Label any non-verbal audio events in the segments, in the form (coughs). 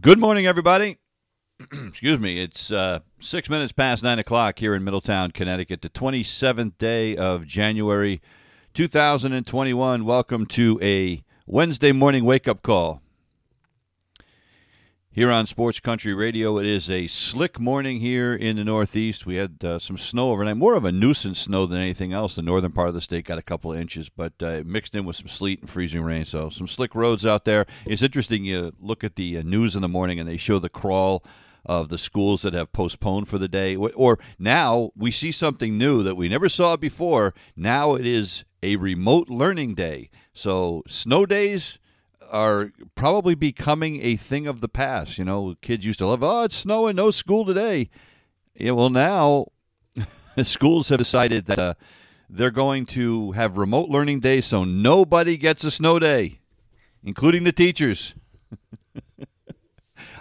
Good morning, everybody. (clears throat) Excuse me. It's uh, six minutes past nine o'clock here in Middletown, Connecticut, the 27th day of January 2021. Welcome to a Wednesday morning wake up call. Here on Sports Country Radio, it is a slick morning here in the Northeast. We had uh, some snow overnight, more of a nuisance snow than anything else. The northern part of the state got a couple of inches, but uh, mixed in with some sleet and freezing rain. So some slick roads out there. It's interesting. You look at the uh, news in the morning, and they show the crawl of the schools that have postponed for the day. Or now we see something new that we never saw before. Now it is a remote learning day. So snow days are probably becoming a thing of the past. You know, kids used to love, oh, it's snowing, no school today. Yeah, well, now (laughs) schools have decided that uh, they're going to have remote learning day so nobody gets a snow day, including the teachers. (laughs)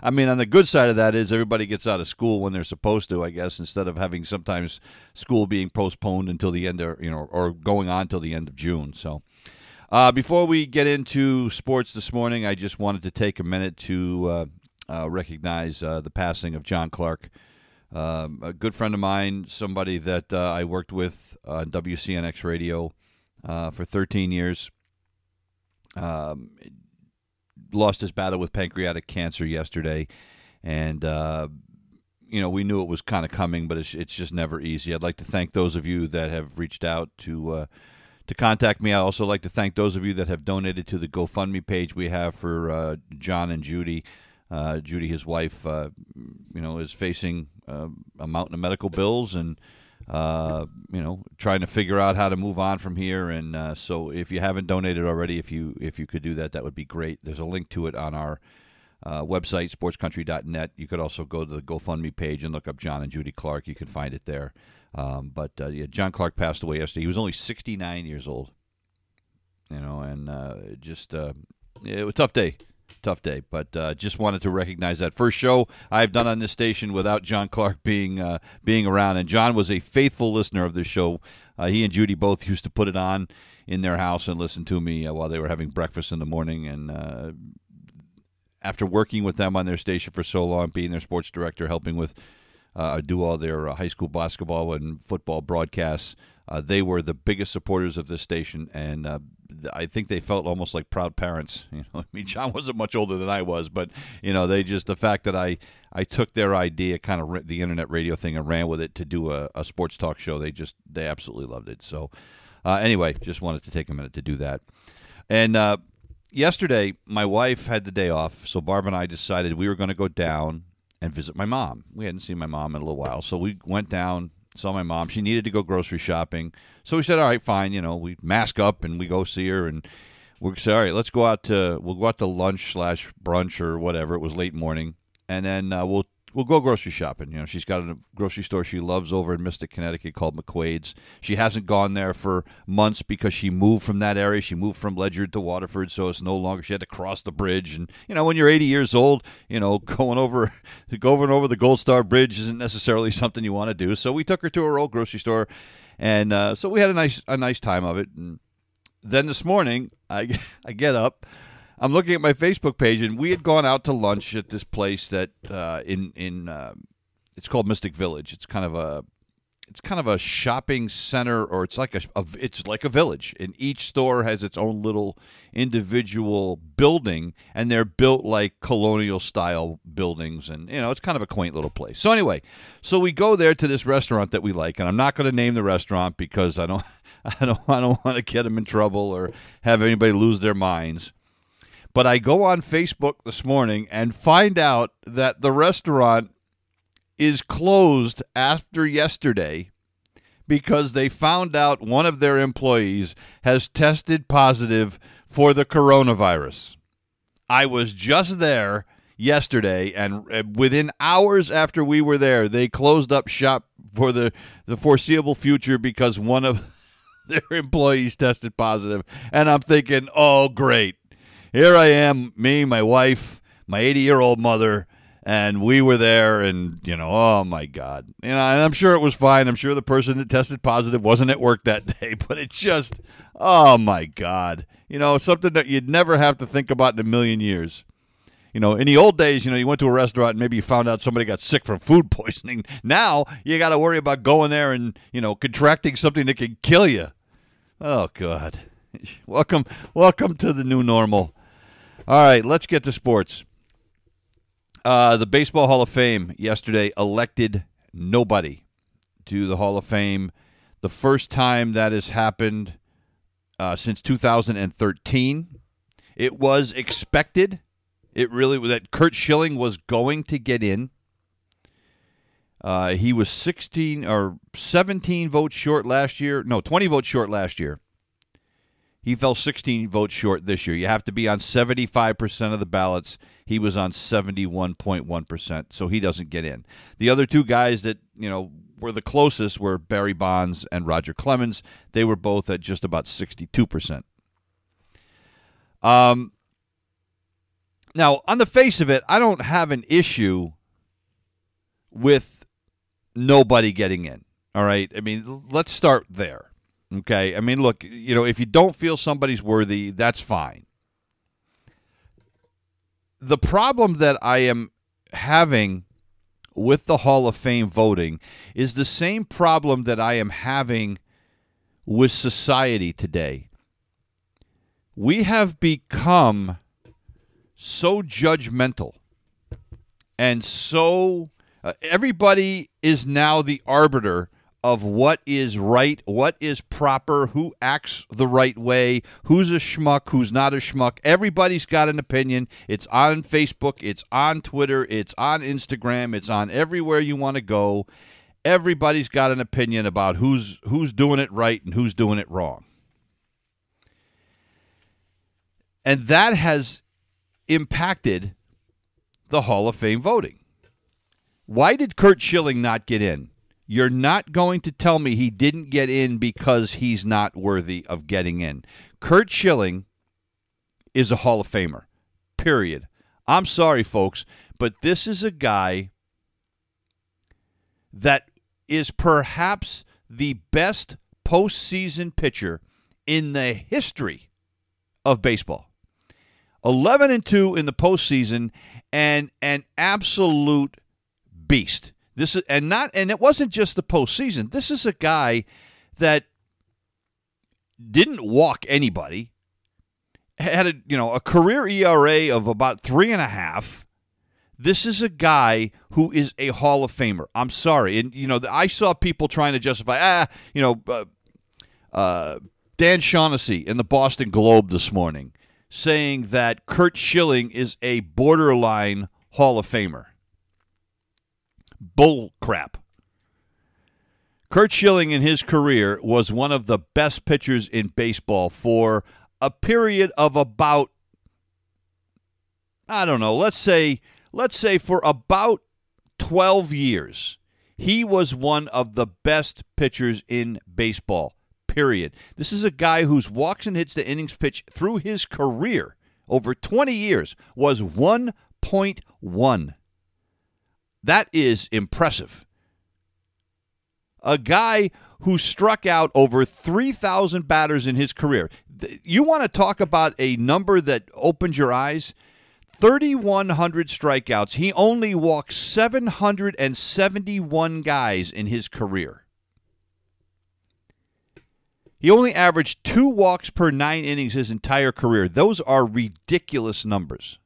I mean, on the good side of that is everybody gets out of school when they're supposed to, I guess, instead of having sometimes school being postponed until the end of, you know, or going on till the end of June. So, uh, before we get into sports this morning, I just wanted to take a minute to uh, uh, recognize uh, the passing of John Clark, um, a good friend of mine, somebody that uh, I worked with on WCNX radio uh, for 13 years. Um, lost his battle with pancreatic cancer yesterday, and you know we knew it was kind of coming, but it's, it's just never easy. I'd like to thank those of you that have reached out to to contact me. I also like to thank those of you that have donated to the GoFundMe page we have for uh, John and Judy. Uh, Judy, his wife, uh, you know, is facing uh, a mountain of medical bills and uh, you know trying to figure out how to move on from here. And uh, so, if you haven't donated already, if you if you could do that, that would be great. There's a link to it on our. website sportscountry.net. You could also go to the GoFundMe page and look up John and Judy Clark. You can find it there. Um, but uh, yeah, John Clark passed away yesterday. He was only 69 years old. You know, and uh, just uh, it was a tough day, tough day. But uh, just wanted to recognize that first show I've done on this station without John Clark being uh, being around. And John was a faithful listener of this show. Uh, he and Judy both used to put it on in their house and listen to me while they were having breakfast in the morning. And after working with them on their station for so long, being their sports director, helping with uh, do all their uh, high school basketball and football broadcasts. Uh, they were the biggest supporters of this station, and uh, I think they felt almost like proud parents. (laughs) You know, I mean, John wasn't much older than I was, but you know, they just the fact that I I took their idea, kind of the internet radio thing, and ran with it to do a, a sports talk show. They just they absolutely loved it. So uh, anyway, just wanted to take a minute to do that, and. Uh, yesterday, my wife had the day off, so Barb and I decided we were going to go down and visit my mom. We hadn't seen my mom in a little while, so we went down, saw my mom. She needed to go grocery shopping, so we said, "All right, fine." You know, we mask up and we go see her, and we said, "All right, let's go out to we'll go out to lunch slash brunch or whatever." It was late morning, and then uh, we'll we'll go grocery shopping. You know, she's got a grocery store she loves over in Mystic, Connecticut called McQuade's. She hasn't gone there for months because she moved from that area. She moved from Ledyard to Waterford, so it's no longer. She had to cross the bridge, and you know, when you're 80 years old, you know, (laughs) going over going over the Gold Star Bridge isn't necessarily something you want to do. So we took her to her old grocery store, and uh, so we had a nice a nice time of it. And then this morning, I (laughs) I get up. I'm looking at my Facebook page, and we had gone out to lunch at this place that uh, in in uh, it's called Mystic Village. It's kind of a it's kind of a shopping center, or it's like a, a it's like a village, and each store has its own little individual building, and they're built like colonial style buildings, and you know it's kind of a quaint little place. So anyway, so we go there to this restaurant that we like, and I'm not going to name the restaurant because I don't. (laughs) I don't, I don't want to get them in trouble or have anybody lose their minds. But I go on Facebook this morning and find out that the restaurant is closed after yesterday because they found out one of their employees has tested positive for the coronavirus. I was just there yesterday, and uh, within hours after we were there, they closed up shop for the, the foreseeable future because one of (laughs) their employees tested positive. And I'm thinking, oh, great. Here I am, me, my wife, my 80 year old mother, and we were there and you know oh my god. You know and i'm sure it was fine. I'm sure the person that tested positive wasn't at work that (laughs) day but it's just oh my god. You know something that you'd never have to think about in a million years. You know in the old days you know you went to a restaurant and maybe you found out somebody got sick from food (laughs) poisoning. Now you got to worry about going there and you know contracting something that can kill you. Oh god. (laughs) Welcome welcome to the new normal all right let's get to sports uh, the Baseball Hall of Fame yesterday elected nobody to the Hall of Fame. The first time that has happened uh, since 2013. It was expected. It really that Curt Schilling was going to get in. Uh, he was 16 or 17 votes short last year. No, 20 votes short last year. He fell 16 votes short this year. You have to be on 75% of the ballots. He was on 71.1%, so he doesn't get in. The other two guys that, you know, were the closest were Barry Bonds and Roger Clemens. They were both at just about 62%. Um, now, on the face of it, I don't have an issue with nobody getting in. All right. I mean, let's start there. Okay. I mean, look, you know, if you don't feel somebody's worthy, that's fine the problem that I am having with the Hall of Fame voting is the same problem that I am having with society today. We have become so judgmental and so uh, everybody is now the arbiter of what is right, what is proper, who acts the right way, who's a schmuck, who's not a schmuck. Everybody's got an opinion. It's on Facebook, it's on Twitter, it's on Instagram, it's on everywhere you want to go. Everybody's got an opinion about who's who's doing it right and who's doing it wrong. And that has impacted the Hall of Fame voting. Why did Curt Schilling not get in? You're not going to tell me he didn't get in because he's not worthy of getting in. Curt Schilling is a Hall of Famer, period. I'm sorry, folks, but this is a guy that is perhaps the best postseason pitcher in the history of baseball. 11 and 2 in the postseason and an absolute beast. This is and not and it wasn't just the postseason. This is a guy that didn't walk anybody. Had a you know a career ERA of about three and a half. This is a guy who is a Hall of Famer. I'm sorry, and you know I saw people trying to justify ah you know uh, uh, Dan Shaughnessy in the Boston Globe this morning saying that Curt Schilling is a borderline Hall of Famer bull crap. Curt Schilling in his career was one of the best pitchers in baseball for a period of about I don't know, let's say let's say for about 12 years. He was one of the best pitchers in baseball. Period. This is a guy whose walks and hits to innings pitch through his career over 20 years was 1.1. That is impressive. A guy who struck out over 3,000 batters in his career. You want to talk about a number that opens your eyes? 3,100 strikeouts. He only walked 771 guys in his career. He only averaged two walks per nine innings his entire career. Those are ridiculous numbers.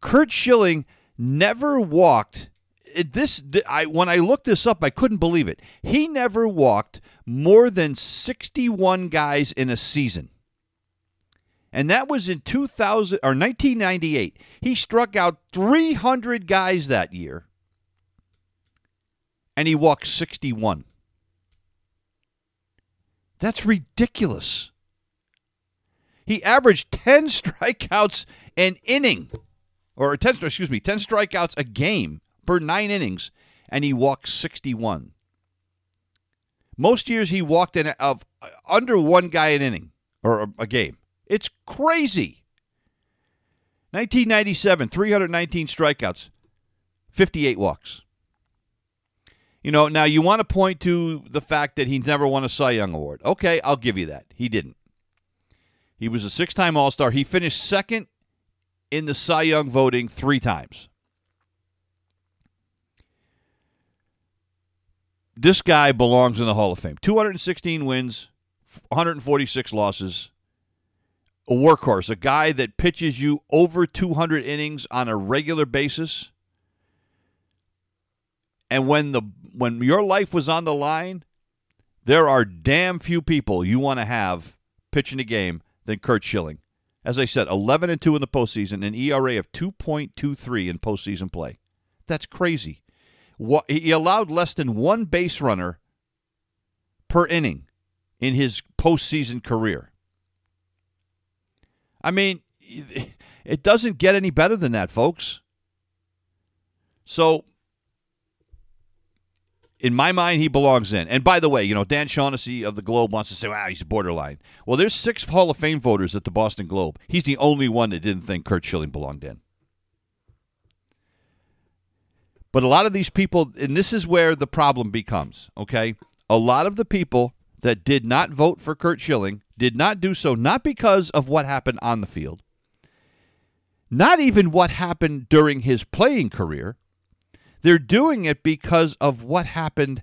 Curt Schilling never walked this I when I looked this up I couldn't believe it. He never walked more than 61 guys in a season. And that was in 2000 or 1998. He struck out 300 guys that year. and he walked 61. That's ridiculous. He averaged 10 (laughs) strikeouts an inning, or 10, excuse me, 10 strikeouts a game per nine innings, and he walked 61. Most years he walked in of uh, under one guy an inning or a, a game. It's crazy. 1997, 319 strikeouts, 58 walks. You know, now you want to point to the fact that he never won a Cy Young Award. Okay, I'll give you that. He didn't. He was a six time All Star. He finished second in the Cy Young voting three times. This guy belongs in the Hall of Fame. 216 wins, 146 losses. A workhorse, a guy that pitches you over 200 innings on a regular basis. And when the when your life was on the line, there are damn few people you want to have pitching a game than Curt Schilling. As I said, 11 and 2 in the postseason, an ERA of 2.23 in postseason play. That's crazy. He allowed less than one base runner per inning in his postseason career. I mean, it doesn't get any better than that, folks. So in my mind, he belongs in. And by the way, you know, Dan Shaughnessy of the Globe wants to say, wow, he's borderline. Well, there's six Hall of Fame voters at the Boston Globe. He's the only one that didn't think Curt Schilling belonged in. But a lot of these people, and this is where the problem becomes, okay? A lot of the people that did not vote for Curt Schilling did not do so not because of what happened on the field, not even what happened during his playing career, they're doing it because of what happened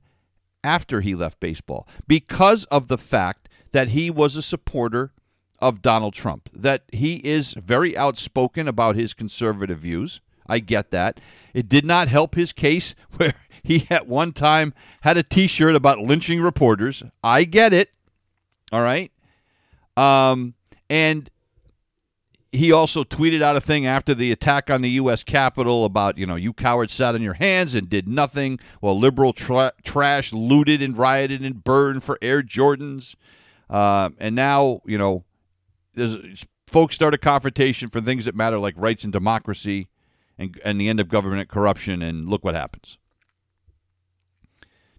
after he left baseball, because of the fact that he was a supporter of Donald Trump, that he is very outspoken about his conservative views. I get that. It did not help his case (laughs) where he at one time had a t shirt about lynching reporters. I get it. All right. Um, and he also tweeted out a thing after the attack on the U.S. Capitol about, you know, you cowards sat on your hands and did nothing while liberal tra- trash looted and rioted and burned for Air Jordans. Uh, and now, you know, there's folks start a confrontation for things that matter like rights and democracy and, and the end of government corruption, and look what happens.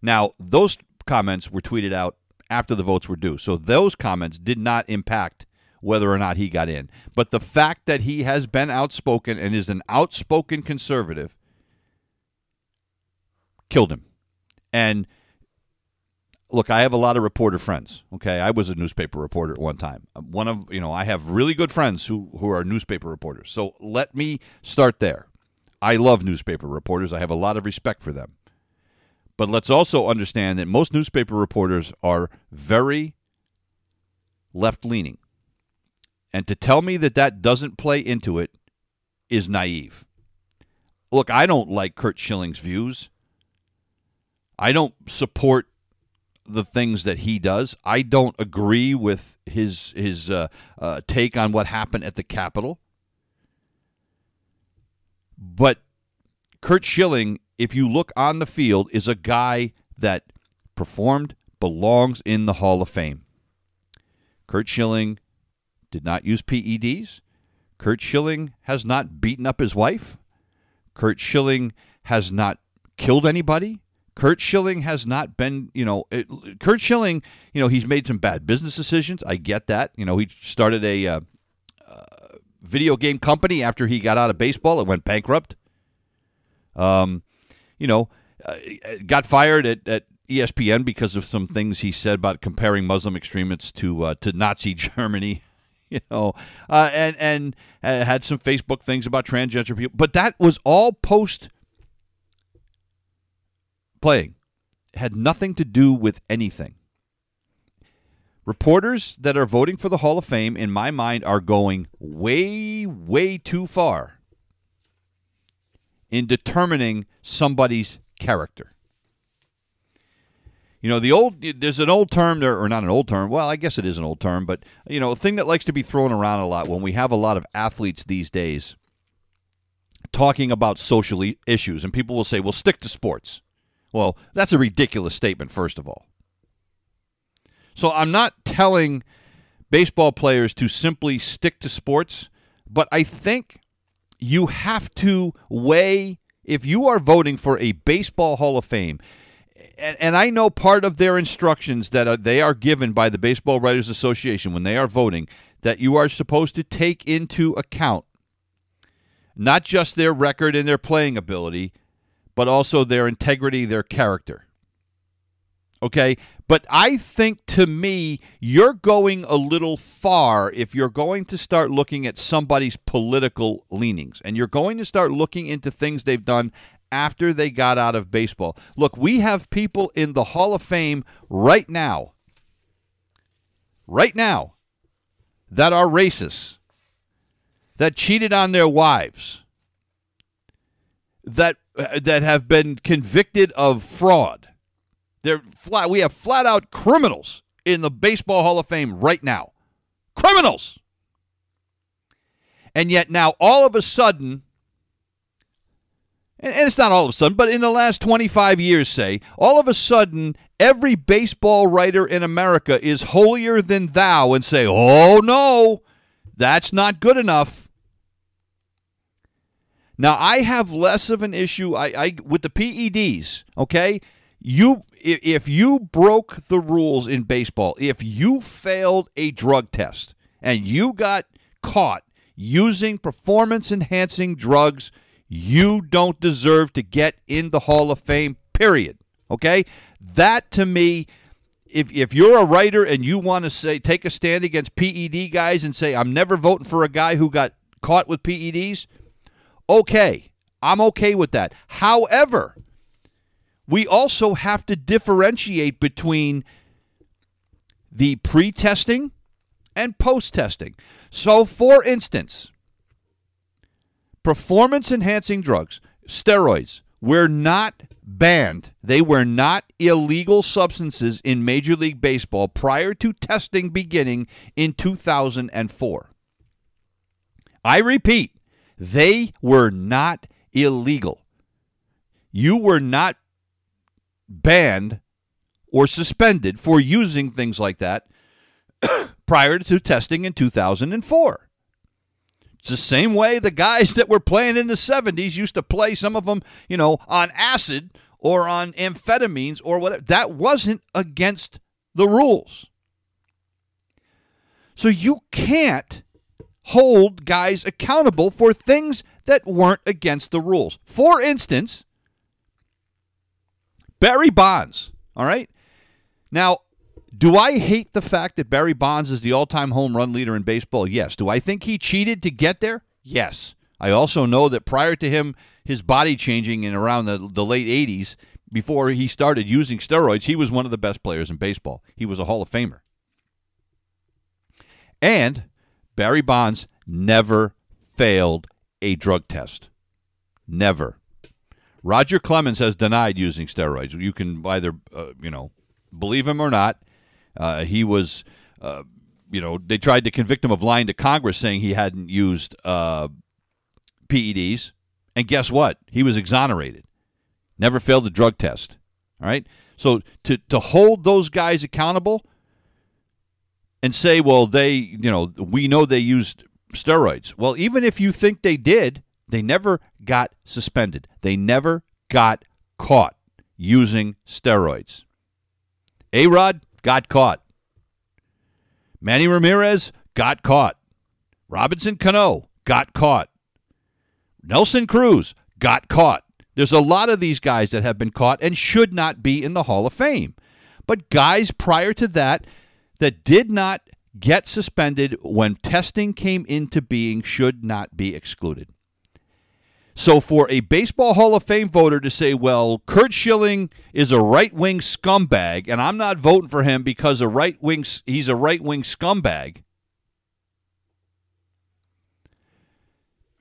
Now, those comments were tweeted out after the votes were due. So those comments did not impact whether or not he got in. But the fact that he has been outspoken and is an outspoken conservative killed him. And look, I have a lot of reporter friends. Okay, I was a newspaper reporter at one time. One of you know, I have really good friends who who are newspaper reporters. So let me start there. I love newspaper reporters. I have a lot of respect for them. But let's also understand that most newspaper reporters are very left leaning. And to tell me that that doesn't play into it is naive. Look, I don't like Curt Schilling's views. I don't support the things that he does. I don't agree with his his uh, uh, take on what happened at the Capitol. But Curt Schilling, if you look on the field, is a guy that performed, belongs in the Hall of Fame. Curt Schilling did not use PEDs. Curt Schilling has not beaten up his wife. Curt Schilling has not killed anybody. Curt Schilling has not been, you know, it, Curt Schilling, you know, he's made some bad business decisions. I get that. You know, he started a uh, uh, video game company after he got out of baseball. It went bankrupt. Um, you know, uh, got fired at, at ESPN because of some things he said about comparing Muslim extremists to uh, to Nazi (laughs) Germany. (laughs) you know, uh, and and uh, had some Facebook things about transgender people, but that was all post playing, had nothing to do with anything. Reporters that are voting for the Hall of Fame, in my mind, are going way, way too far in determining somebody's character. You know, the old there's an old term there, or not an old term. Well, I guess it is an old term, but you know, a thing that likes to be thrown around a lot when we have a lot of athletes these days talking about social issues, and people will say, "Well, stick to sports." Well, that's a ridiculous statement, first of all. So I'm not telling baseball players to simply stick to sports, but I think you have to weigh if you are voting for a baseball Hall of Fame. And, and I know part of their instructions that are, they are given by the Baseball Writers Association when they are voting that you are supposed to take into account not just their record and their playing ability, but also their integrity, their character. Okay? But I think to me, you're going a little far if you're going to start looking at somebody's political leanings and you're going to start looking into things they've done after they got out of baseball. Look, we have people in the Hall of Fame right now, right now, that are racists, that cheated on their wives, that uh, that have been convicted of fraud. They're flat. We have flat out criminals in the Baseball Hall of Fame right now. Criminals. And yet now all of a sudden, and it's not all of a sudden, but in the last 25 years, say, all of a sudden, every baseball writer in America is holier than thou and say, oh no, that's not good enough. Now I have less of an issue I, I with the PEDs. Okay, you if you broke the rules in baseball, if you failed a drug test and you got caught using performance enhancing drugs, you don't deserve to get in the Hall of Fame. Period. Okay, that to me. If, if you're a writer and you want to say take a stand against PED guys and say I'm never voting for a guy who got caught with PEDs, Okay, I'm okay with that. However, we also have to differentiate between the pre testing and post testing. So, for instance, performance enhancing drugs, steroids, were not banned. They were not illegal substances in Major League Baseball prior to testing beginning in 2004. I repeat, they were not illegal. You were not banned or suspended for using things like that (coughs) prior to testing in 2004. It's the same way the guys that were playing in the 70s used to play some of them, you know, on acid or on amphetamines or whatever. That wasn't against the rules. So you can't hold guys accountable for things that weren't against the rules. For instance, Barry Bonds, all right? Now, do I hate the fact that Barry Bonds is the all time home run leader in baseball? Yes. Do I think he cheated to get there? Yes. I also know that prior to him, his body changing in around the, the late 80s, before he started using steroids, he was one of the best players in baseball. He was a Hall of Famer. And Barry Bonds never failed a drug test. Never. Roger Clemens has denied using steroids. You can either, uh, you know, believe him or not. Uh, he was, uh, you know, they tried to convict him of lying to Congress, saying he hadn't used uh, PEDs, and guess what? He was exonerated. Never failed a drug test. All right. So to to hold those guys accountable and say, well, they, you know, we know they used steroids. Well, even if you think they did, they never got suspended. They never got caught using steroids. A Rod got caught. Manny Ramirez got caught. Robinson Cano got caught. Nelson Cruz got caught. There's a lot of these guys that have been caught and should not be in the Hall of Fame. But guys prior to that that did not get suspended when testing came into being should not be excluded. So, for a Baseball Hall of Fame voter to say, well, Curt Schilling is a right wing scumbag, and I'm not voting for him because a right wing he's a right wing scumbag.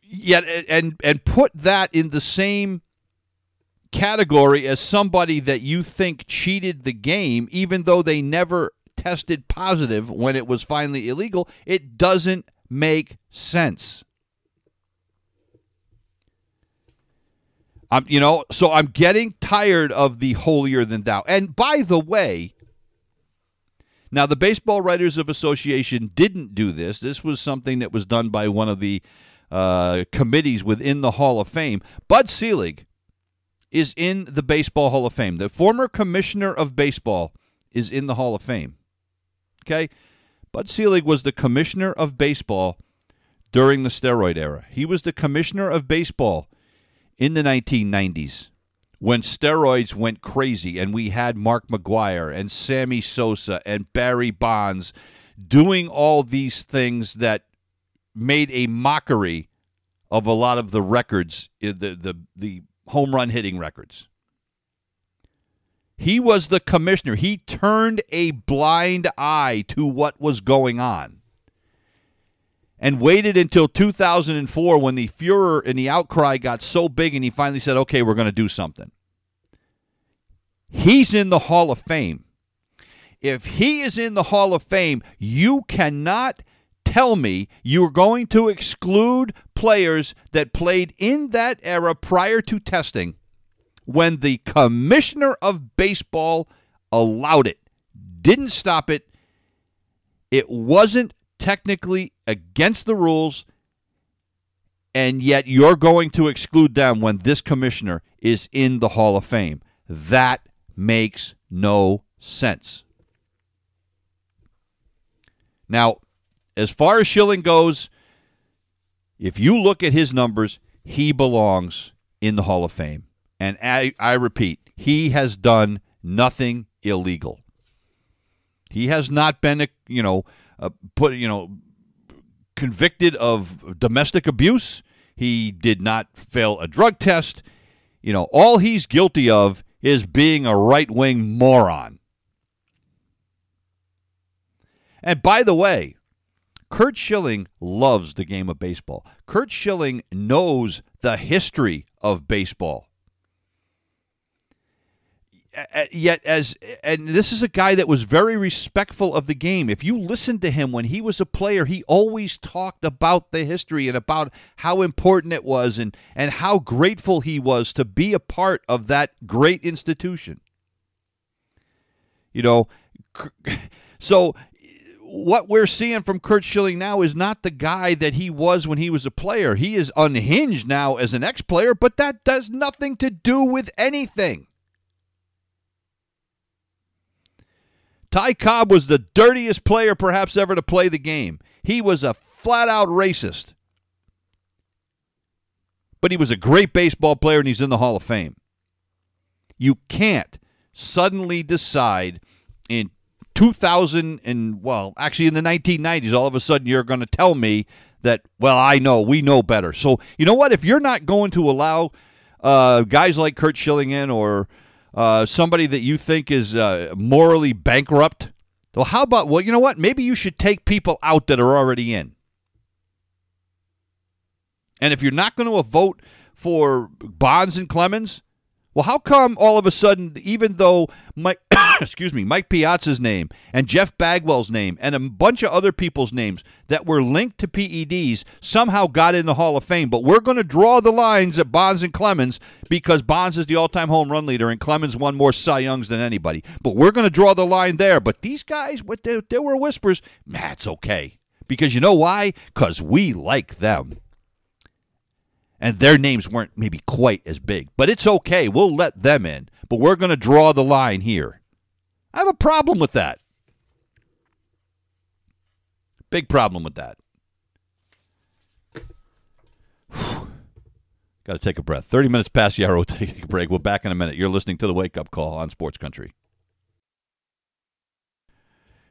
Yet, and and put that in the same category as somebody that you think cheated the game, even though they never tested positive when it was finally illegal. It doesn't make sense. I'm, you know, so I'm getting tired of the holier than thou. And by the way, now the Baseball Writers of Association didn't do this. This was something that was done by one of the uh, committees within the Hall of Fame. Bud Selig is in the Baseball Hall of Fame. The former commissioner of baseball is in the Hall of Fame. Okay? Bud Selig was the commissioner of baseball during the steroid era. He was the commissioner of baseball in the 1990s when steroids went crazy and we had Mark McGwire and Sammy Sosa and Barry Bonds doing all these things that made a mockery of a lot of the records, eh, the the the home run hitting records. He was the commissioner. He turned a blind eye to what was going on and waited until 2004 when the furor and the outcry got so big and he finally said, okay, we're going to do something. He's in the Hall of Fame. If he is in the Hall of Fame, you cannot tell me you're going to exclude players that played in that era prior to testing when the commissioner of baseball allowed it, didn't stop it. It wasn't technically against the rules, and yet you're going to exclude them when this commissioner is in the Hall of Fame. That makes no sense. Now, as far as Schilling goes, if you look at his numbers, he belongs in the Hall of Fame. And I, I repeat, he has done nothing illegal. He has not been, you know, uh, put you know convicted of domestic abuse. He did not fail a drug test. You know, all he's guilty of is being a right wing moron. And by the way, Curt Schilling loves the game of baseball. Curt Schilling knows the history of baseball yet as and this is a guy that was very respectful of the game if you listen to him when he was a player he always talked about the history and about how important it was and and how grateful he was to be a part of that great institution you know (laughs) so what we're seeing from Curt Schilling now is not the guy that he was when he was a player. He is unhinged now as an ex player, but that does nothing to do with anything. Ty Cobb was the dirtiest player perhaps ever to play the game. He was a flat out racist. But he was a great baseball player and he's in the Hall of Fame. You can't suddenly decide in 2000 and well, actually in the 1990s all of a sudden you're going to tell me that well, I know, we know better. So, you know what, if you're not going to allow uh, guys like Curt Schilling in or uh, somebody that you think is uh, morally bankrupt. Well, how about, well, you know what? Maybe you should take people out that are already in. And if you're not going to vote for Bonds and Clemens, well, how come all of a sudden, even though Mike, (coughs) excuse me, Mike Piazza's name and Jeff Bagwell's name and a bunch of other people's names that were linked to PEDs somehow got in the Hall of Fame, but we're going to draw the lines at Bonds and Clemens because Bonds is the all-time home run leader and Clemens won more Cy Youngs than anybody. But we're going to draw the line there. But these guys, what there, there were whispers, that's okay because you know why? Because we like them and their names weren't maybe quite as big. But it's okay. We'll let them in. But we're going to draw the line here. I have a problem with that. Big problem with that. (sighs) Got to take a breath. 30 minutes past the hour. We'll (laughs) take a break. We're back in a minute. You're listening to the Wake Up Call on Sports Country.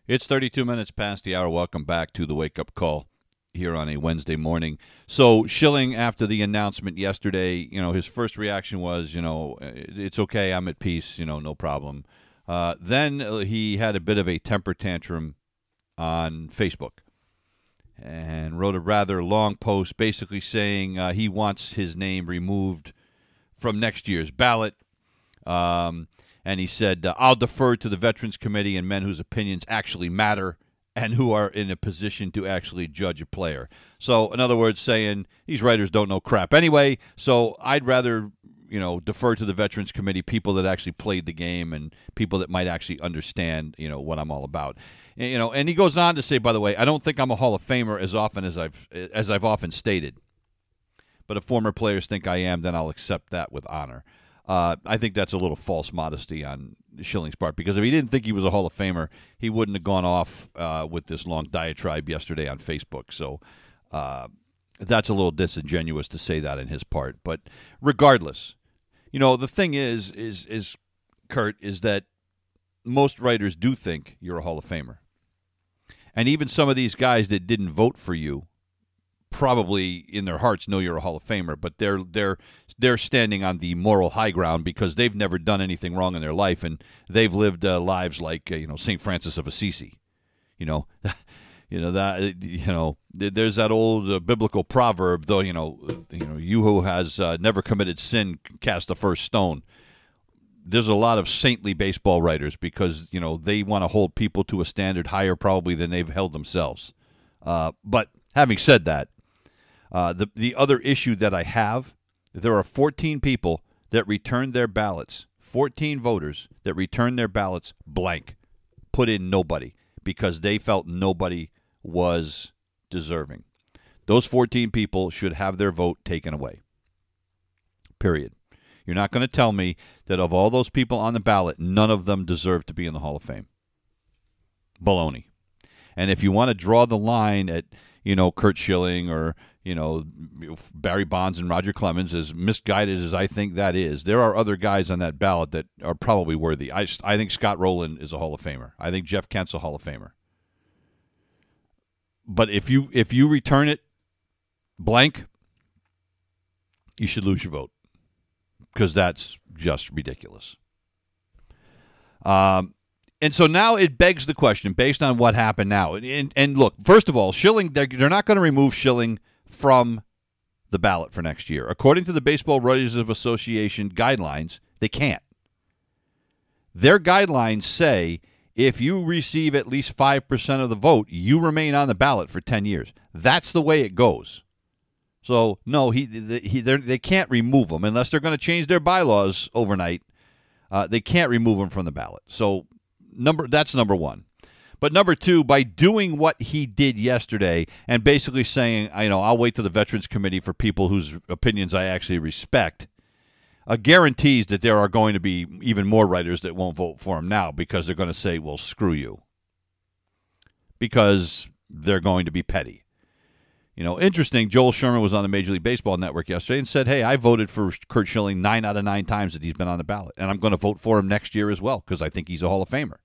It's 32 minutes past the hour. Welcome back to the Wake Up Call here on a Wednesday morning. So Schilling, after the announcement yesterday, you know, his first reaction was, you know, it's okay, I'm at peace, you know, no problem. Uh, then he had a bit of a temper tantrum on Facebook and wrote a rather long post basically saying uh, he wants his name removed from next year's ballot. Um, and he said, uh, I'll defer to the Veterans Committee and men whose opinions actually matter and who are in a position to actually judge a player. So, in other words, saying these writers don't know crap anyway, so I'd rather you know, defer to the Veterans Committee, people that actually played the game and people that might actually understand, you know, what I'm all about. And, you know, and he goes on to say, by the way, I don't think I'm a Hall of Famer as often as I've as I've often stated. But if former players think I am, then I'll accept that with honor. Uh, I think that's a little false modesty on Schilling's part because if he didn't think he was a Hall of Famer, he wouldn't have gone off uh, with this long diatribe yesterday on Facebook. So uh, that's a little disingenuous to say that in his part. But regardless, you know the thing is, is is Curt is that most writers do think you're a Hall of Famer, and even some of these guys that didn't vote for you probably in their hearts know you're a Hall of Famer, but they're they're they're standing on the moral high ground because they've never done anything wrong in their life and they've lived uh, lives like uh, you know Saint Francis of Assisi, you know. (laughs) you know that you know there's that old uh, biblical proverb though you know you know you who has uh, never committed sin cast the first stone. There's a lot of saintly baseball writers because you know they want to hold people to a standard higher probably than they've held themselves. Uh, but having said that uh, the the other issue that I have, there are 14 people that returned their ballots, 14 voters that returned their ballots blank, put in nobody because they felt nobody was deserving. Those 14 people should have their vote taken away. Period. You're not going to tell me that of all those people on the ballot, none of them deserve to be in the Hall of Fame. Baloney. And if you want to draw the line at, you know, Curt Schilling or you know, Barry Bonds and Roger Clemens, as misguided as I think that is, there are other guys on that ballot that are probably worthy. I, I think Scott Rolen is a Hall of Famer. I think Jeff Kent's a Hall of Famer. But if you if you return it blank, you should lose your vote because that's just ridiculous. Um, and so now it begs the question, based on what happened now. And, and look, first of all, Schilling, they're, they're not going to remove Schilling from the ballot for next year. According to the Baseball Writers of Association guidelines, they can't. Their guidelines say if you receive at least 5% of the vote, you remain on the ballot for 10 years. That's the way it goes. So, no, he, he they can't remove him unless they're going to change their bylaws overnight. Uh, they can't remove him from the ballot. So, number that's number one. But number two, by doing what he did yesterday and basically saying, you know, I'll wait to the Veterans Committee for people whose opinions I actually respect, uh, guarantees that there are going to be even more writers that won't vote for him now because they're going to say, well, screw you. Because they're going to be petty. You know, interesting. Joel Sherman was on the Major League Baseball Network yesterday and said, "Hey, I voted for Curt Schilling nine out of nine times that he's been on the ballot, and I'm going to vote for him next year as well because I think he's a Hall of Famer."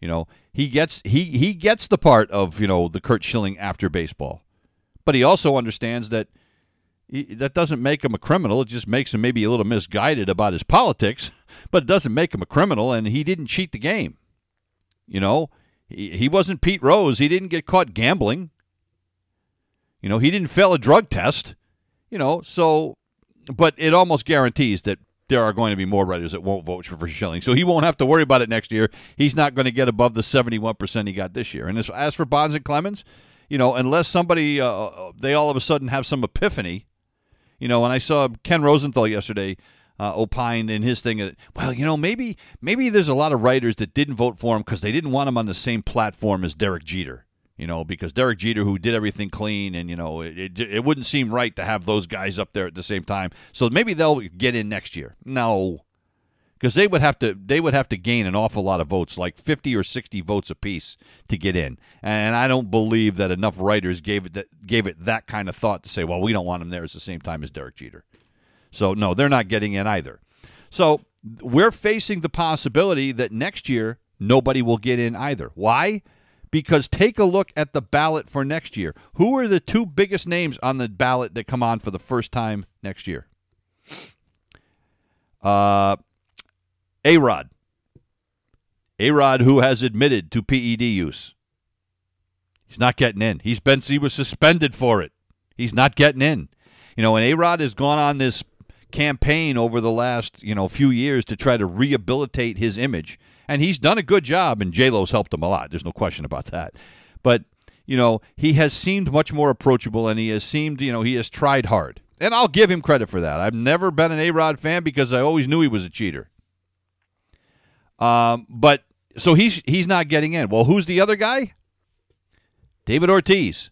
You know, he gets he he gets the part of you know the Curt Schilling after baseball, but he also understands that that doesn't make him a criminal. It just makes him maybe a little misguided about his politics, (laughs) but it doesn't make him a criminal. And he didn't cheat the game. You know, he, he wasn't Pete Rose. He didn't get caught gambling. You know, he didn't fail a drug test. You know, so but it almost guarantees that there are going to be more writers that won't vote for Schilling. So he won't have to worry about it next year. He's not going to get above the 71% he got this year. And as, as for Bonds and Clemens, you know, unless somebody, uh, uh, they all of a sudden have some epiphany, you know, and I saw Ken Rosenthal yesterday uh, opined in his thing that, well, you know, maybe maybe there's a lot of writers that didn't vote for him because they didn't want him on the same platform as Derek Jeter you know, because Derek Jeter, who did everything clean, and you know, it, it, it wouldn't seem right to have those guys up there at the same time. So maybe they'll get in next year. No, because they would have to they would have to gain an awful lot of votes, like fifty or sixty votes apiece, to get in. And I don't believe that enough writers gave it that, gave it that kind of thought to say, well, we don't want him there at the same time as Derek Jeter. So no, they're not getting in either. So we're facing the possibility that next year nobody will get in either. Why? because take a look at the ballot for next year. Who are the two biggest names on the ballot that come on for the first time next year? Uh, A Rod. A Rod, who has admitted to PED use. He's not getting in. He's been he was suspended for it. He's not getting in. You know, and A Rod has gone on this campaign over the last, you know, few years to try to rehabilitate his image and he's done a good job, and J Lo's helped him a lot. There's no question about that. But you know, he has seemed much more approachable, and he has seemed, you know, he has tried hard. And I'll give him credit for that. I've never been an A Rod fan because I always knew he was a cheater. Um, but so he's he's not getting in. Well, who's the other guy? David Ortiz.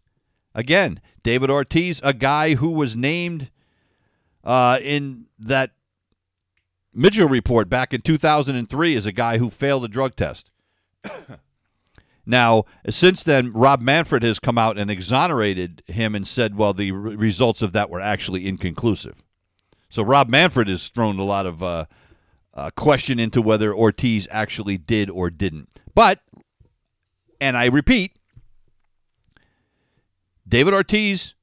Again, David Ortiz, a guy who was named uh, in that Mitchell report back in 2003 as a guy who failed a drug test. (coughs) now, since then, Rob Manfred has come out and exonerated him and said, well, the re- results of that were actually inconclusive. So Rob Manfred has thrown a lot of uh, uh, question into whether Ortiz actually did or didn't. But, and I repeat, David Ortiz,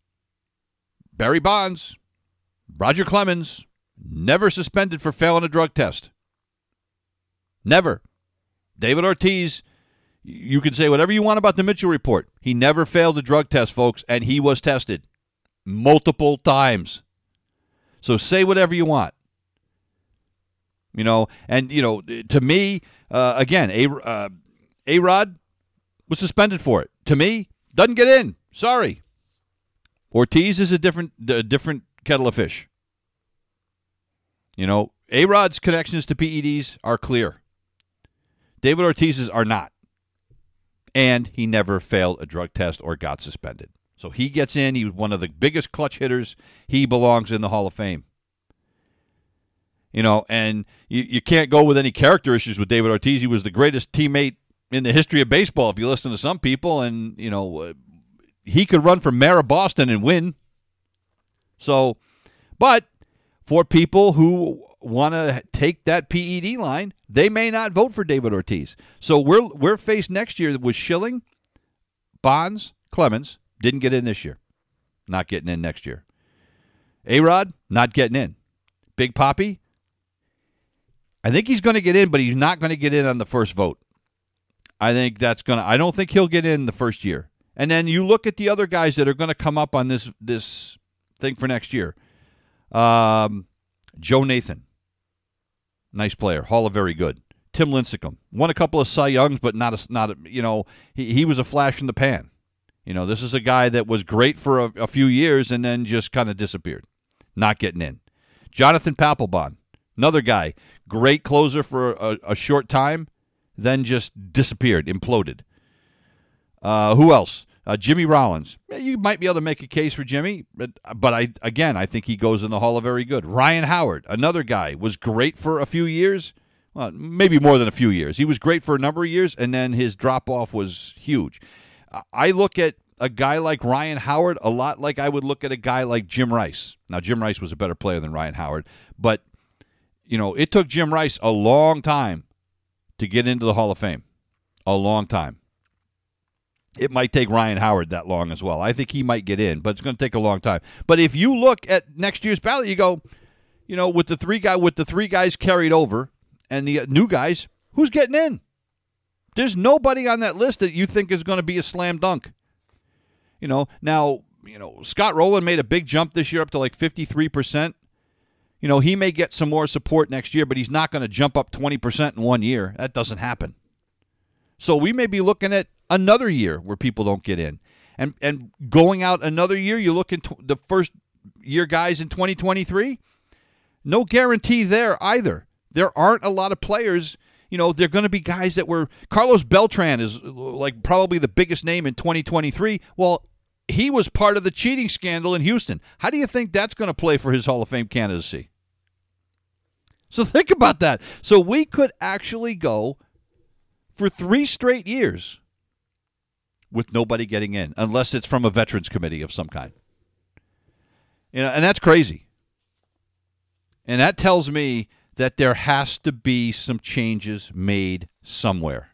Barry Bonds, Roger Clemens, never suspended for failing a drug test. Never. David Ortiz, you can say whatever you want about the Mitchell report. He never failed a drug test, folks, and he was tested multiple times. So say whatever you want. You know, and you know, to me, uh, again, a uh, a Rod was suspended for it. To me, doesn't get in. Sorry. Ortiz is a different a different kettle of fish. You know, A Rod's connections to PEDs are clear. David Ortiz's are not. And he never failed a drug test or got suspended. So he gets in. He was one of the biggest clutch hitters. He belongs in the Hall of Fame. You know, and you, you can't go with any character issues with David Ortiz. He was the greatest teammate in the history of baseball, if you listen to some people. And, you know, uh, he could run for mayor of Boston and win. So, but for people who want to take that PED line, they may not vote for David Ortiz. So we're we're faced next year with Schilling, Bonds, Clemens didn't get in this year, not getting in next year. A Rod not getting in. Big Papi, I think he's going to get in, but he's not going to get in on the first vote. I think that's going to. I don't think he'll get in the first year. And then you look at the other guys that are going to come up on this this thing for next year. Um, Joe Nathan, nice player, Hall of Very Good. Tim Lincecum won a couple of Cy Youngs, but not a, not a, you know he he was a flash in the pan. You know this is a guy that was great for a, a few years and then just kind of disappeared, not getting in. Jonathan Papelbon, another guy, great closer for a, a short time, then just disappeared, imploded. Uh, who else? Uh, Jimmy Rollins, you might be able to make a case for Jimmy, but but I again I think he goes in the Hall of Very Good. Ryan Howard, another guy, was great for a few years, well, maybe more than a few years. He was great for a number of years, and then his drop off was huge. I look at a guy like Ryan Howard a lot like I would look at a guy like Jim Rice. Now Jim Rice was a better player than Ryan Howard, but you know it took Jim Rice a long time to get into the Hall of Fame, a long time it might take Ryan Howard that long as well. I think he might get in, but it's going to take a long time. But if you look at next year's ballot, you go, you know, with the three guy with the three guys carried over and the uh, new guys, who's getting in? There's nobody on that list that you think is going to be a slam dunk. You know, now, you know, Scott Rolen made a big jump this year up to like 53%. You know, he may get some more support next year, but he's not going to jump up 20% in one year. That doesn't happen. So we may be looking at another year where people don't get in. And and going out another year, you look at the first year guys in 2023, no guarantee there either. There aren't a lot of players, you know, they're going to be guys that were Carlos Beltran is like probably the biggest name in 2023. Well, he was part of the cheating scandal in Houston. How do you think that's going to play for his Hall of Fame candidacy? So (laughs) think about that. So we could actually go for 3 straight years with nobody getting in unless it's from a veterans committee of some kind. You know, and that's crazy. And that tells me that there has to be some changes made somewhere.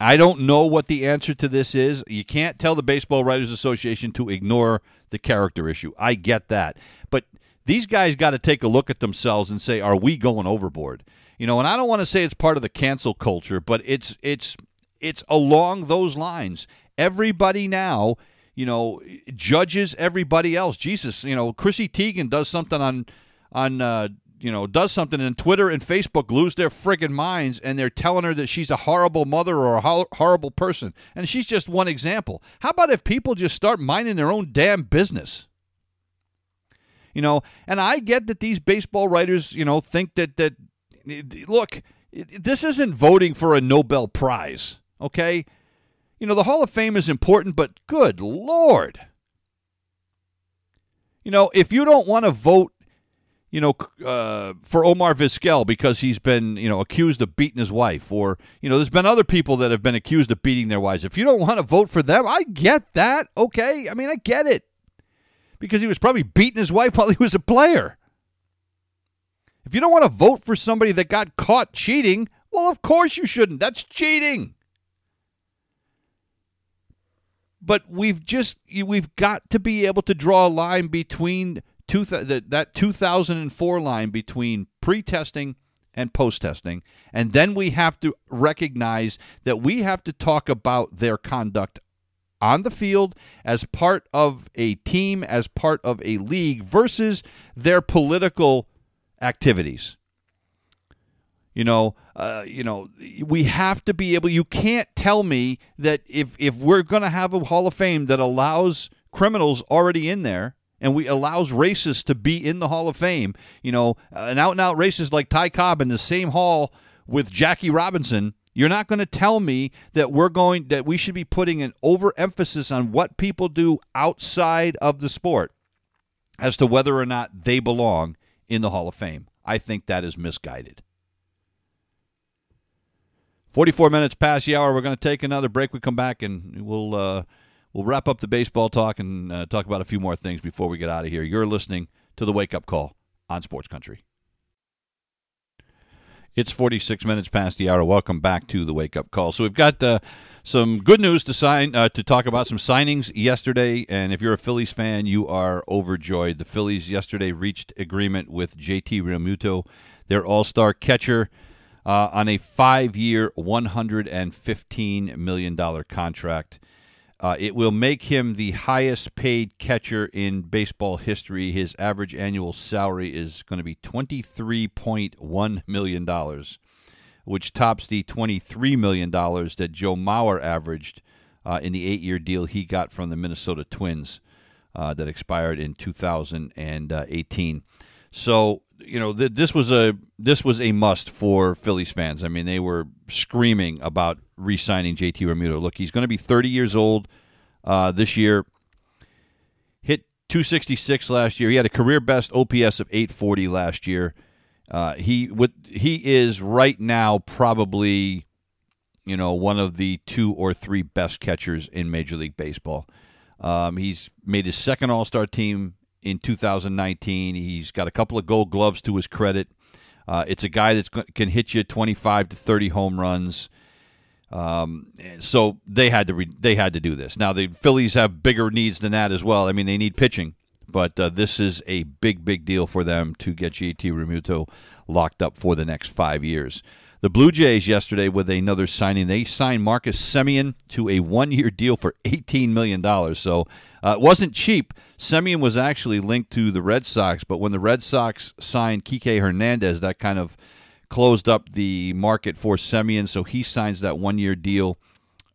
I don't know what the answer to this is. You can't tell the Baseball Writers Association to ignore the character issue. I get that. But these guys got to take a look at themselves and say, are we going overboard? You know, and I don't want to say it's part of the cancel culture, but it's it's it's along those lines. Everybody now, you know, judges everybody else. Jesus, you know, Chrissy Teigen does something on on uh, you know, does something, and Twitter and Facebook lose their friggin' minds, and they're telling her that she's a horrible mother or a ho- horrible person, and she's just one example. How about if people just start minding their own damn business? You know, and I get that these baseball writers, you know, think that that look, this isn't voting for a Nobel Prize, okay? You know, the Hall of Fame is important, but good lord. You know, if you don't want to vote you know, uh, for Omar Vizquel because he's been, you know, accused of beating his wife, or you know, there's been other people that have been accused of beating their wives. If you don't want to vote for them, I get that. Okay, I mean, I get it because he was probably beating his wife (laughs) while he was a player. If you don't want to vote for somebody that got caught cheating, well, of course you shouldn't. That's cheating. But we've just we've got to be able to draw a line between two th- that 2004 line between pre-testing and post-testing. And then we have to recognize that we have to talk about their conduct on the field as part of a team as part of a league versus their political activities. You know uh, you know we have to be able you can't tell me that if if we're going to have a hall of fame that allows criminals already in there and we allows racists to be in the Hall of Fame. You know, an out and out racist like Ty Cobb in the same hall with Jackie Robinson. You're not going to tell me that we're going that we should be putting an overemphasis on what people do outside of the sport as to whether or not they belong in the Hall of Fame. I think that is misguided. 44 minutes past the hour. We're going to take another break. We come back and we'll uh, We'll wrap up the baseball talk and uh, talk about a few more things before we get out of here. You're listening to the Wake Up Call on Sports Country. It's 46 minutes past the hour. Welcome back to the Wake Up Call. So we've got uh, some good news to sign uh, to talk about some signings yesterday. And if you're a Phillies fan, you are overjoyed. The Phillies yesterday reached agreement with JT Realmuto, their All-Star catcher, uh, on a five-year, 115 million dollar contract. Uh, it will make him the highest paid catcher in baseball history. His average annual salary is going to be $23.1 million, which tops the $23 million that Joe Mauer averaged uh, in the eight year deal he got from the Minnesota Twins uh, that expired in 2018. So, you know, th- this was a this was a must for Phillies fans. I mean, they were screaming about re-signing JT Realmuto. Look, he's going to be 30 years old uh, this year. Hit 266 last year. He had a career best OPS of 840 last year. Uh, he with he is right now probably, you know, one of the two or three best catchers in Major League Baseball. Um, he's made his second All Star team in 2019. He's got a couple of Gold Gloves to his credit. Uh, it's a guy that can hit you 25 to 30 home runs. Um, so they had to re- they had to do this. Now the Phillies have bigger needs than that as well. I mean, they need pitching, but uh, this is a big big deal for them to get JT Realmuto locked up for the next five years. The Blue Jays yesterday with another signing. They signed Marcus Semien to a one-year deal for $18 million. So uh, it wasn't cheap. Semien was actually linked to the Red Sox, but when the Red Sox signed Kike Hernandez, that kind of closed up the market for Semien, so he signs that one-year deal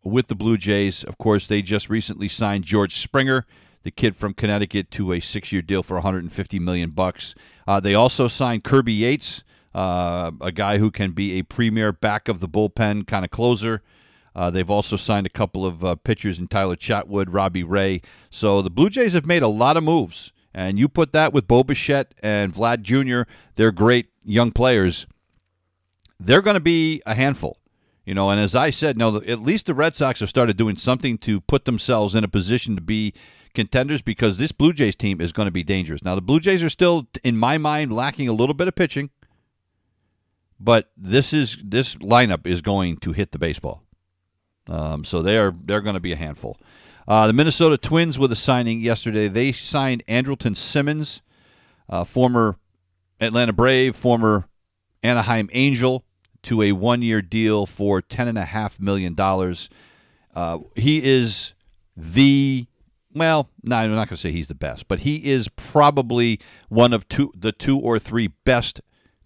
with the Blue Jays. Of course, they just recently signed George Springer, the kid from Connecticut, to a six-year deal for 150 million bucks. Uh, they also signed Kirby Yates uh, a guy who can be a premier back of the bullpen kind of closer. Uh, they've also signed a couple of uh, pitchers in Tyler Chatwood, Robbie Ray. So the Blue Jays have made a lot of moves. And you put that with Bo Bichette and Vlad Jr., they're great young players. They're going to be a handful. You know, and as I said, no, at least the Red Sox have started doing something to put themselves in a position to be contenders because this Blue Jays team is going to be dangerous. Now, the Blue Jays are still, in my mind, lacking a little bit of pitching but this is this lineup is going to hit the baseball. Um, so they are they're going to be a handful. Uh, the Minnesota Twins with a signing yesterday. They signed Andrelton Simmons, uh, former Atlanta Brave, former Anaheim Angel, to a one-year deal for ten and a half million dollars. Uh, he is the well, no, I'm not going to say he's the best, but he is probably one of two, the two or three best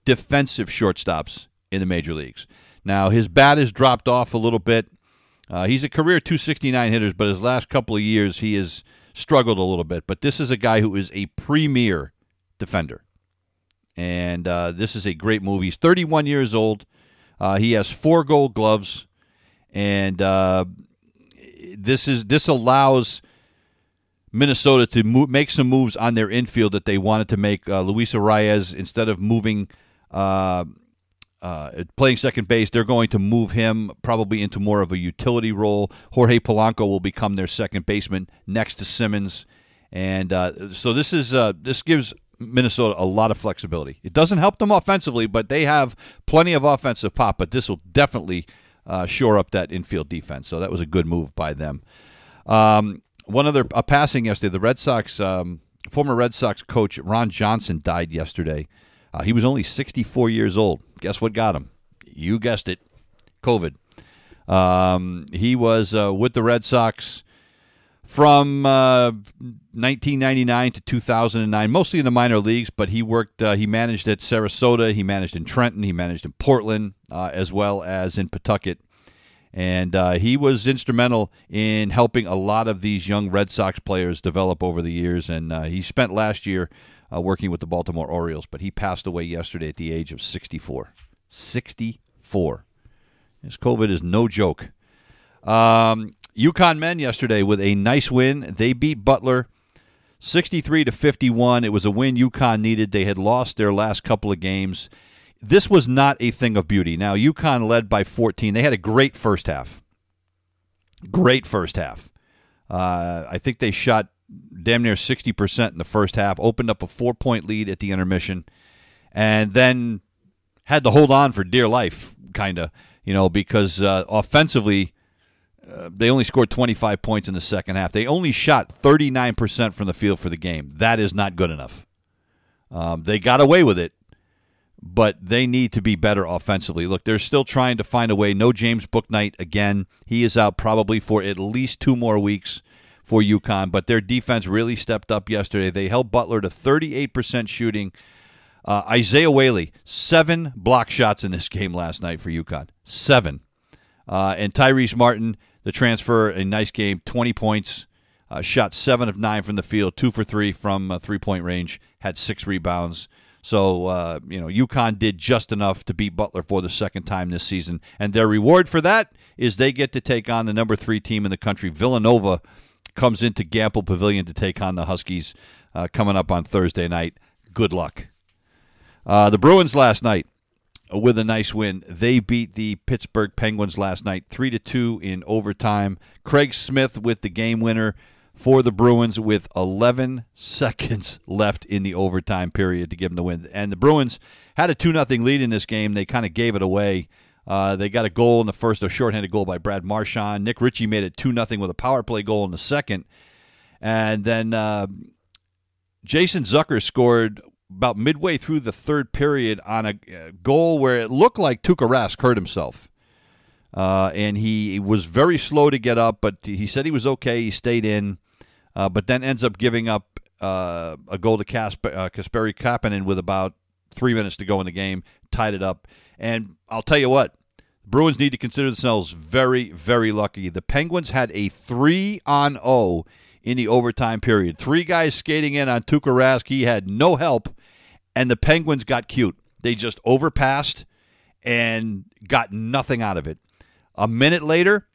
defensive shortstops in the major leagues. Now, his bat has dropped off a little bit. Uh, he's a career 269 hitters, but his last couple of years he has struggled a little bit. But this is a guy who is a premier defender. And uh, this is a great move. He's 31 years old. Uh, he has four gold gloves. And uh, this is this allows Minnesota to make some moves on their infield that they wanted to make. Uh, Luis Arraez, instead of moving, uh, uh, playing second base, they're going to move him probably into more of a utility role. Jorge Polanco will become their second baseman next to Simmons, and uh, so this is uh, this gives Minnesota a lot of flexibility. It doesn't help them offensively, but they have plenty of offensive pop. But this will definitely uh, shore up that infield defense. So that was a good move by them. Um, one other a passing yesterday. The Red Sox, um, former Red Sox coach Ron Johnson died yesterday. Uh, he was only 64 years old. Guess what got him? You guessed it, COVID. Um, he was uh, with the Red Sox from uh, 1999 to 2009, mostly in the minor leagues. But he worked. Uh, he managed at Sarasota. He managed in Trenton. He managed in Portland, uh, as well as in Pawtucket and uh, he was instrumental in helping a lot of these young Red Sox players develop over the years. And uh, he spent last year uh, working with the Baltimore Orioles, but he passed away yesterday at the age of 64. 64. This COVID is no joke. Um, UConn men yesterday with a nice win. They beat Butler 63 to 51. It was a win UConn needed. They had lost their last couple of games this was not a thing of beauty. Now, UConn led by 14. They had a great first half. Great first half. Uh, I think they shot damn near 60% in the first half, opened up a four point lead at the intermission, and then had to hold on for dear life, kind of, you know, because uh, offensively, uh, they only scored 25 points in the second half. They only shot 39% from the field for the game. That is not good enough. Um, they got away with it, but they need to be better offensively. Look, they're still trying to find a way. No James Bouknight again. He is out probably for at least two more weeks for UConn, but their defense really stepped up yesterday. They held Butler to 38% shooting. Uh, Isaiah Whaley, seven block shots in this (laughs) game last night for UConn. Seven. Uh, and Tyrese Martin, the transfer, a nice game, 20 points. Uh, shot seven of nine from the field, two for three from uh, three point range, had six rebounds. So, uh, you know, UConn did just enough to beat Butler for the second time this season. And their reward for that is they get to take on the number three team in the country. Villanova comes into Gampel Pavilion to take on the Huskies uh, coming up on Thursday night. Good luck. Uh, the Bruins last night with a nice win. They beat the Pittsburgh Penguins last night, three to two in overtime. Craig Smith with the game winner for the Bruins with 11 (laughs) seconds left in the overtime period to give them the win. And the Bruins had a 2 0 lead in this game. They kind of gave it away. Uh, they got a goal in the first, a shorthanded goal by Brad Marchand. Nick Ritchie made it 2 0 with a power play goal in the second. And then uh, Jason Zucker scored about midway through the third period on a goal where it looked like Tuukka Rask hurt himself. Uh, and he was very slow to get up, but he said he was okay. He stayed in uh, but then ends up giving up uh, a goal to uh, Kasperi Kapanen with about three minutes to go in the game, tied it up. And I'll tell you what, Bruins need to consider themselves very, very lucky. The Penguins had a 3 on 0 in the overtime period. Three guys skating in on Tuukka Rask. He had no help, and the Penguins got cute. They just overpassed and got nothing out of it. A minute later,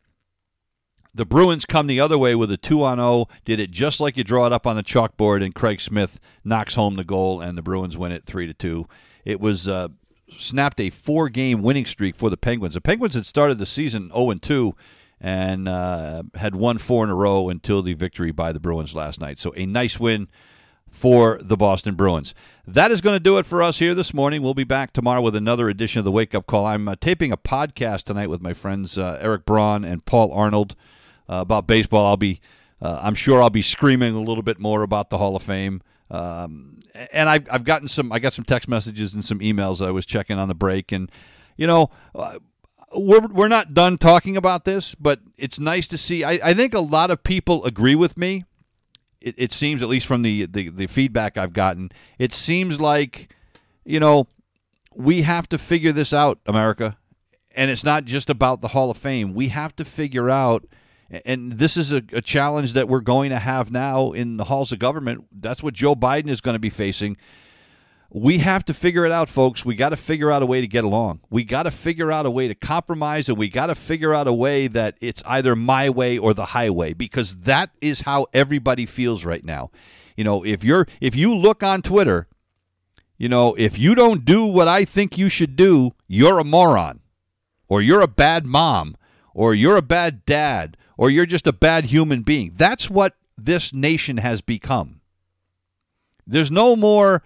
the Bruins come the other way with a 2 on 0, did it just like you draw it up on the chalkboard, and Craig Smith knocks home the goal, and the Bruins win it 3 to 2. It was uh, snapped a four game winning streak for the Penguins. The Penguins had started the season 0 and 2 and uh, had won four in a row until the victory by the Bruins last night. So a nice win for the Boston Bruins. That is going to do it for us here this morning. We'll be back tomorrow with another edition of the Wake Up Call. I'm uh, taping a podcast tonight with my friends uh, Eric Braun and Paul Arnold uh, about baseball. I'll be, uh, I'm sure I'll be screaming a little bit more about the Hall of Fame. Um, and I've, I've gotten some, I got some text messages and some emails I was checking on the break. And, you know, uh, we're, we're not done talking about this, but it's nice to see. I, I think a lot of people agree with me. It, it seems, at least from the, the, the feedback I've gotten, it seems like, you know, we have to figure this out, America. And it's not just about the Hall of Fame. We have to figure out, and this is a, a challenge that we're going to have now in the halls of government. That's what Joe Biden is going to be facing. We have to figure it out, folks. We got to figure out a way to get along. We got to figure out a way to compromise, and we got to figure out a way that it's either my way or the highway, because that is how everybody feels right now. You know, if you're if you look on Twitter, you know, if you don't do what I think you should do, you're a moron, or you're a bad mom, or you're a bad dad, or you're just a bad human being. That's what this nation has become. There's no more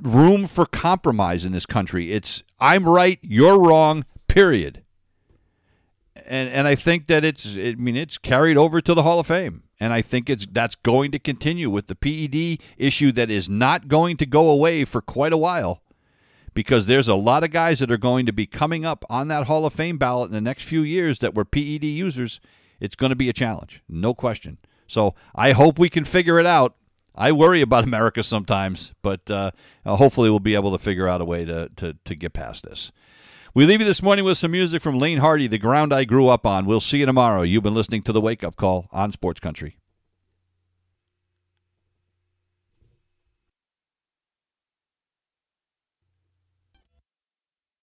room for compromise in this country. It's I'm right, you're wrong, period. And and I think that it's I mean it's carried over to the Hall of Fame. And I think it's that's going to continue with the PED issue that is not going to go away for quite a while because there's a lot of guys that are going to be coming up on that Hall of Fame ballot in the next few years that were PED users. It's going to be a challenge, no question. So I hope we can figure it out. I worry about America sometimes, but uh, hopefully we'll be able to figure out a way to, to, to get past this. We leave you this morning with some music from Laine Hardy, The Ground I Grew Up On. We'll see you tomorrow. You've been listening to The Wake Up Call on Sports Country.